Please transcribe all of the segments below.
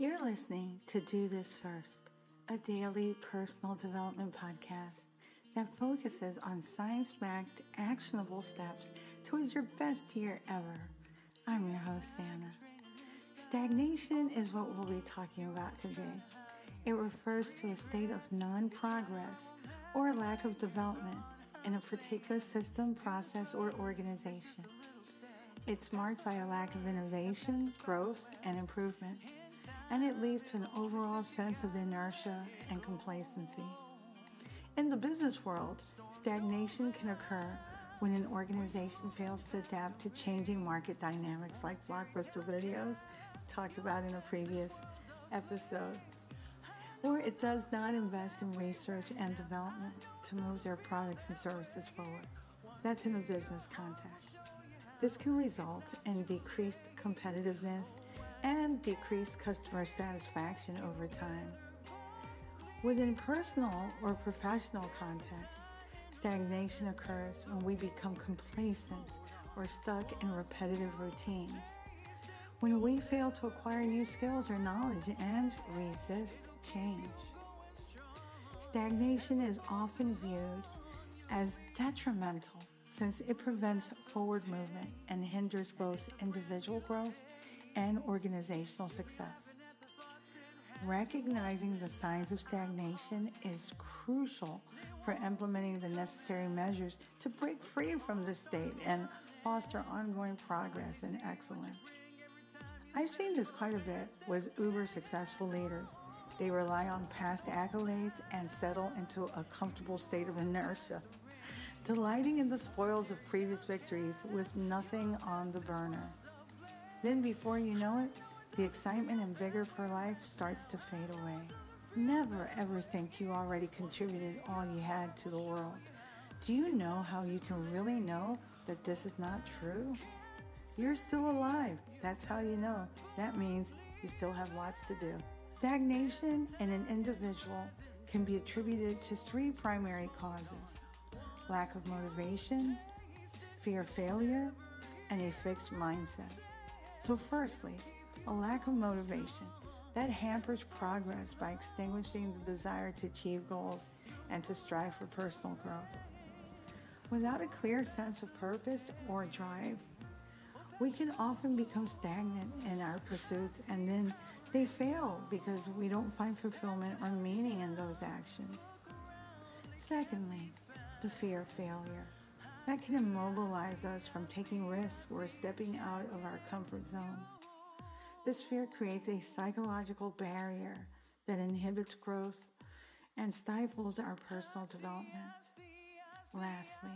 You're listening to Do This First, a daily personal development podcast that focuses on science backed, actionable steps towards your best year ever. I'm your host, Santa. Stagnation is what we'll be talking about today. It refers to a state of non progress or lack of development in a particular system, process, or organization. It's marked by a lack of innovation, growth, and improvement, and it leads to an overall sense of inertia and complacency. In the business world, stagnation can occur when an organization fails to adapt to changing market dynamics like blockbuster videos talked about in a previous episode or it does not invest in research and development to move their products and services forward. That's in a business context. This can result in decreased competitiveness and decreased customer satisfaction over time. Within personal or professional contexts, stagnation occurs when we become complacent or stuck in repetitive routines. When we fail to acquire new skills or knowledge and resist change. Stagnation is often viewed as detrimental since it prevents forward movement and hinders both individual growth and organizational success. Recognizing the signs of stagnation is crucial for implementing the necessary measures to break free from this state and foster ongoing progress and excellence. I've seen this quite a bit with uber successful leaders. They rely on past accolades and settle into a comfortable state of inertia, delighting in the spoils of previous victories with nothing on the burner. Then, before you know it, the excitement and vigor for life starts to fade away. Never ever think you already contributed all you had to the world. Do you know how you can really know that this is not true? You're still alive. That's how you know. That means you still have lots to do. Stagnation in an individual can be attributed to three primary causes lack of motivation, fear of failure, and a fixed mindset. So, firstly, a lack of motivation that hampers progress by extinguishing the desire to achieve goals and to strive for personal growth. Without a clear sense of purpose or drive, we can often become stagnant in our pursuits and then they fail because we don't find fulfillment or meaning in those actions. Secondly, the fear of failure. That can immobilize us from taking risks or stepping out of our comfort zones. This fear creates a psychological barrier that inhibits growth and stifles our personal development. Lastly,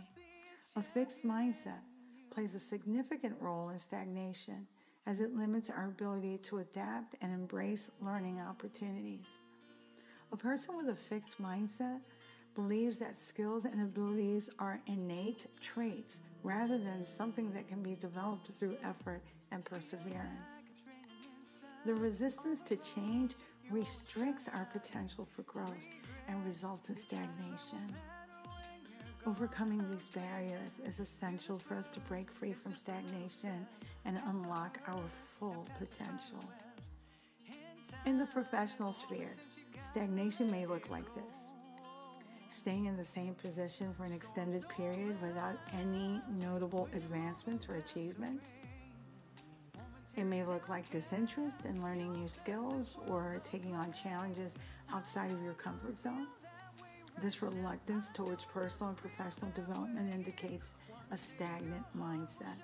a fixed mindset plays a significant role in stagnation as it limits our ability to adapt and embrace learning opportunities. A person with a fixed mindset believes that skills and abilities are innate traits rather than something that can be developed through effort and perseverance. The resistance to change restricts our potential for growth and results in stagnation. Overcoming these barriers is essential for us to break free from stagnation and unlock our full potential. In the professional sphere, stagnation may look like this staying in the same position for an extended period without any notable advancements or achievements. It may look like disinterest in learning new skills or taking on challenges outside of your comfort zone. This reluctance towards personal and professional development indicates a stagnant mindset.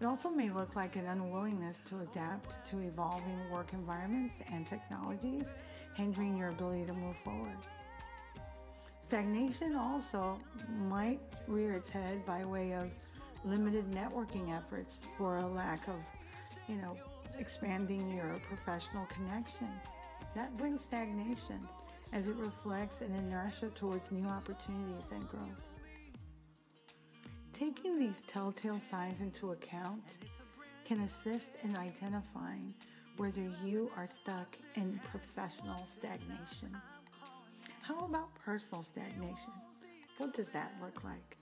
It also may look like an unwillingness to adapt to evolving work environments and technologies, hindering your ability to move forward. Stagnation also might rear its head by way of limited networking efforts or a lack of, you know, expanding your professional connections. That brings stagnation as it reflects an inertia towards new opportunities and growth. Taking these telltale signs into account can assist in identifying whether you are stuck in professional stagnation. How about personal stagnation? What does that look like?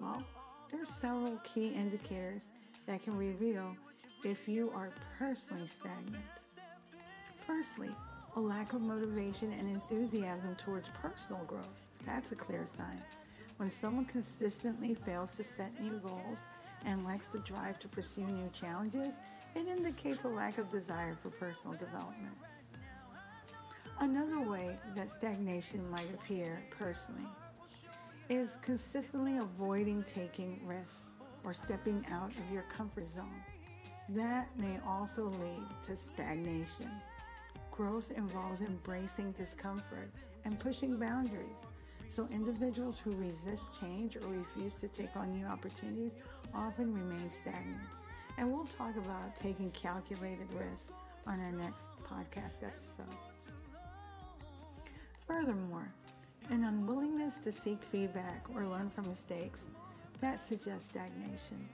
Well, there are several key indicators that can reveal if you are personally stagnant. Firstly, a lack of motivation and enthusiasm towards personal growth. That's a clear sign. When someone consistently fails to set new goals and lacks the drive to pursue new challenges, it indicates a lack of desire for personal development. Another way that stagnation might appear personally is consistently avoiding taking risks or stepping out of your comfort zone. That may also lead to stagnation. Growth involves embracing discomfort and pushing boundaries. So individuals who resist change or refuse to take on new opportunities often remain stagnant. And we'll talk about taking calculated risks on our next podcast episode. Furthermore, an unwillingness to seek feedback or learn from mistakes, that suggests stagnation.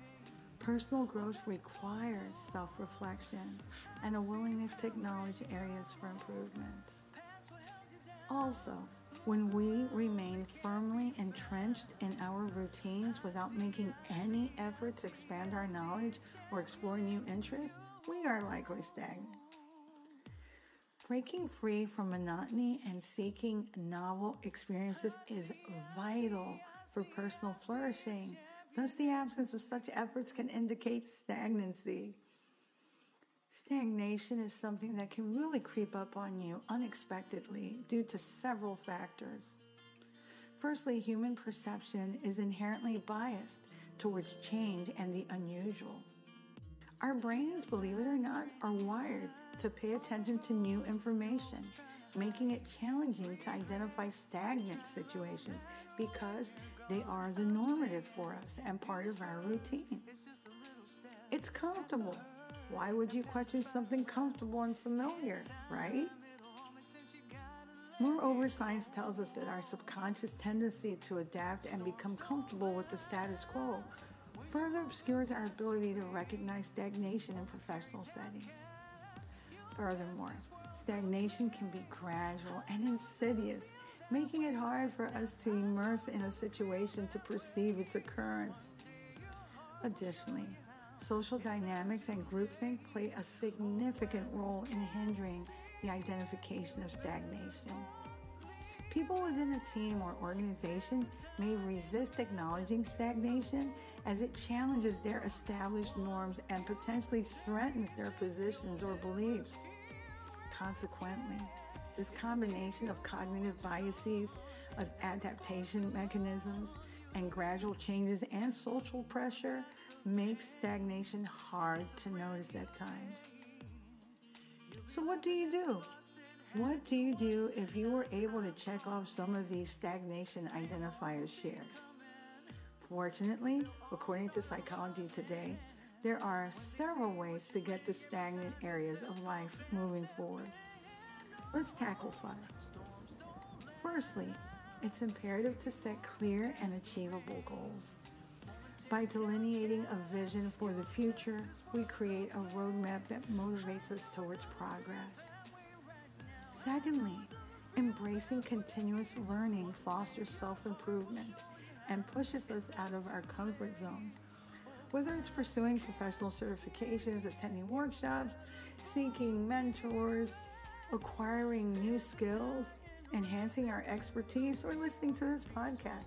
Personal growth requires self reflection and a willingness to acknowledge areas for improvement. Also, when we remain firmly entrenched in our routines without making any effort to expand our knowledge or explore new interests, we are likely stagnant. Breaking free from monotony and seeking novel experiences is vital for personal flourishing. Thus, the absence of such efforts can indicate stagnancy. Stagnation is something that can really creep up on you unexpectedly due to several factors. Firstly, human perception is inherently biased towards change and the unusual. Our brains, believe it or not, are wired to pay attention to new information, making it challenging to identify stagnant situations because they are the normative for us and part of our routine. It's comfortable why would you question something comfortable and familiar, right? Moreover, science tells us that our subconscious tendency to adapt and become comfortable with the status quo further obscures our ability to recognize stagnation in professional settings. Furthermore, stagnation can be gradual and insidious, making it hard for us to immerse in a situation to perceive its occurrence. Additionally, Social dynamics and groupthink play a significant role in hindering the identification of stagnation. People within a team or organization may resist acknowledging stagnation as it challenges their established norms and potentially threatens their positions or beliefs. Consequently, this combination of cognitive biases, of adaptation mechanisms, and gradual changes and social pressure makes stagnation hard to notice at times. So, what do you do? What do you do if you were able to check off some of these stagnation identifiers shared? Fortunately, according to Psychology Today, there are several ways to get the stagnant areas of life moving forward. Let's tackle five. Firstly, it's imperative to set clear and achievable goals. By delineating a vision for the future, we create a roadmap that motivates us towards progress. Secondly, embracing continuous learning fosters self improvement and pushes us out of our comfort zones. Whether it's pursuing professional certifications, attending workshops, seeking mentors, acquiring new skills, enhancing our expertise, or listening to this podcast.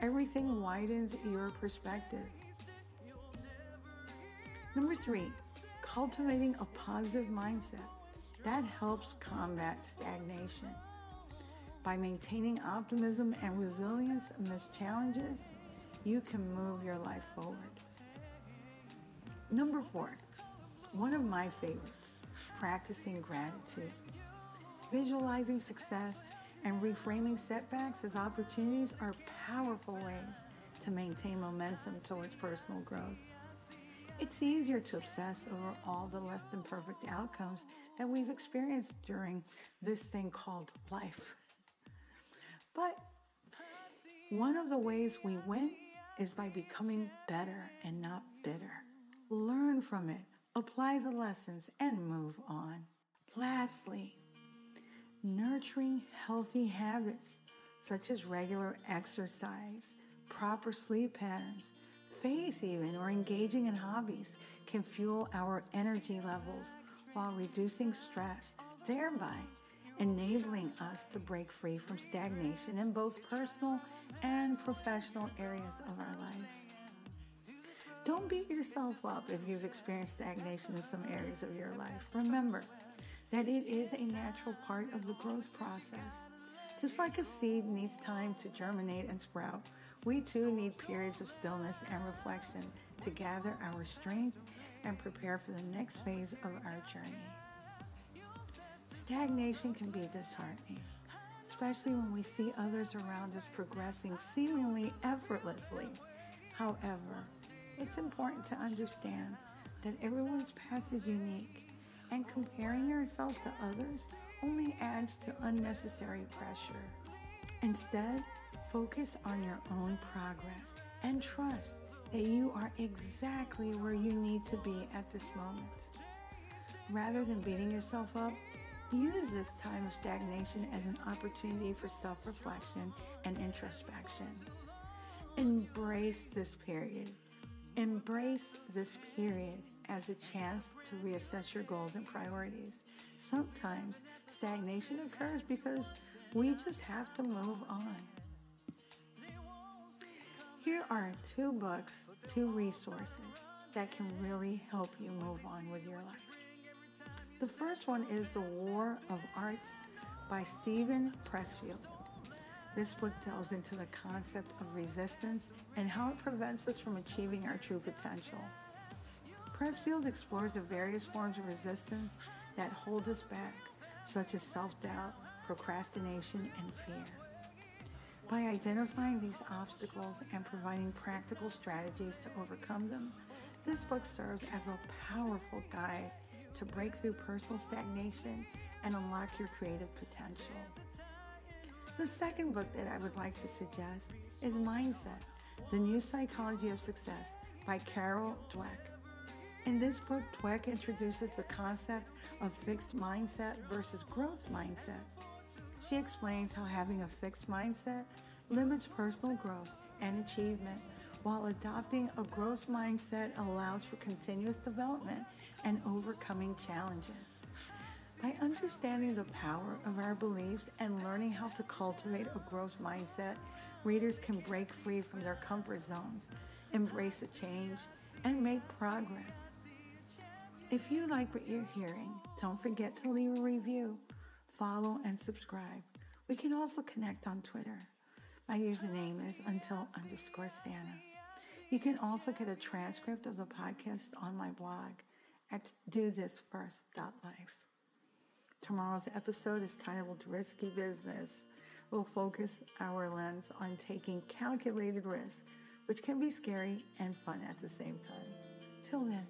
Everything widens your perspective. Number three, cultivating a positive mindset. That helps combat stagnation. By maintaining optimism and resilience amidst challenges, you can move your life forward. Number four, one of my favorites, practicing gratitude. Visualizing success and reframing setbacks as opportunities are powerful ways to maintain momentum towards personal growth. It's easier to obsess over all the less than perfect outcomes that we've experienced during this thing called life. But one of the ways we win is by becoming better and not bitter. Learn from it, apply the lessons, and move on. Lastly, Nurturing healthy habits such as regular exercise, proper sleep patterns, faith even, or engaging in hobbies can fuel our energy levels while reducing stress thereby enabling us to break free from stagnation in both personal and professional areas of our life. Don't beat yourself up if you've experienced stagnation in some areas of your life. Remember that it is a natural part of the growth process. Just like a seed needs time to germinate and sprout, we too need periods of stillness and reflection to gather our strength and prepare for the next phase of our journey. Stagnation can be disheartening, especially when we see others around us progressing seemingly effortlessly. However, it's important to understand that everyone's path is unique, and comparing ourselves to others only adds to unnecessary pressure. Instead, focus on your own progress and trust that you are exactly where you need to be at this moment. Rather than beating yourself up, use this time of stagnation as an opportunity for self reflection and introspection. Embrace this period. Embrace this period as a chance to reassess your goals and priorities. Sometimes stagnation occurs because we just have to move on. Here are two books, two resources that can really help you move on with your life. The first one is The War of Art by Steven Pressfield. This book delves into the concept of resistance and how it prevents us from achieving our true potential. Pressfield explores the various forms of resistance that hold us back, such as self doubt, procrastination, and fear. By identifying these obstacles and providing practical strategies to overcome them, this book serves as a powerful guide to break through personal stagnation and unlock your creative potential. The second book that I would like to suggest is Mindset The New Psychology of Success by Carol Dweck. In this book, Dweck introduces the concept of fixed mindset versus growth mindset. She explains how having a fixed mindset limits personal growth and achievement, while adopting a growth mindset allows for continuous development and overcoming challenges. By understanding the power of our beliefs and learning how to cultivate a growth mindset, readers can break free from their comfort zones, embrace a change, and make progress. If you like what you're hearing, don't forget to leave a review follow, and subscribe. We can also connect on Twitter. My username is until underscore Santa. You can also get a transcript of the podcast on my blog at dothisfirst.life. Tomorrow's episode is titled Risky Business. We'll focus our lens on taking calculated risks, which can be scary and fun at the same time. Till then.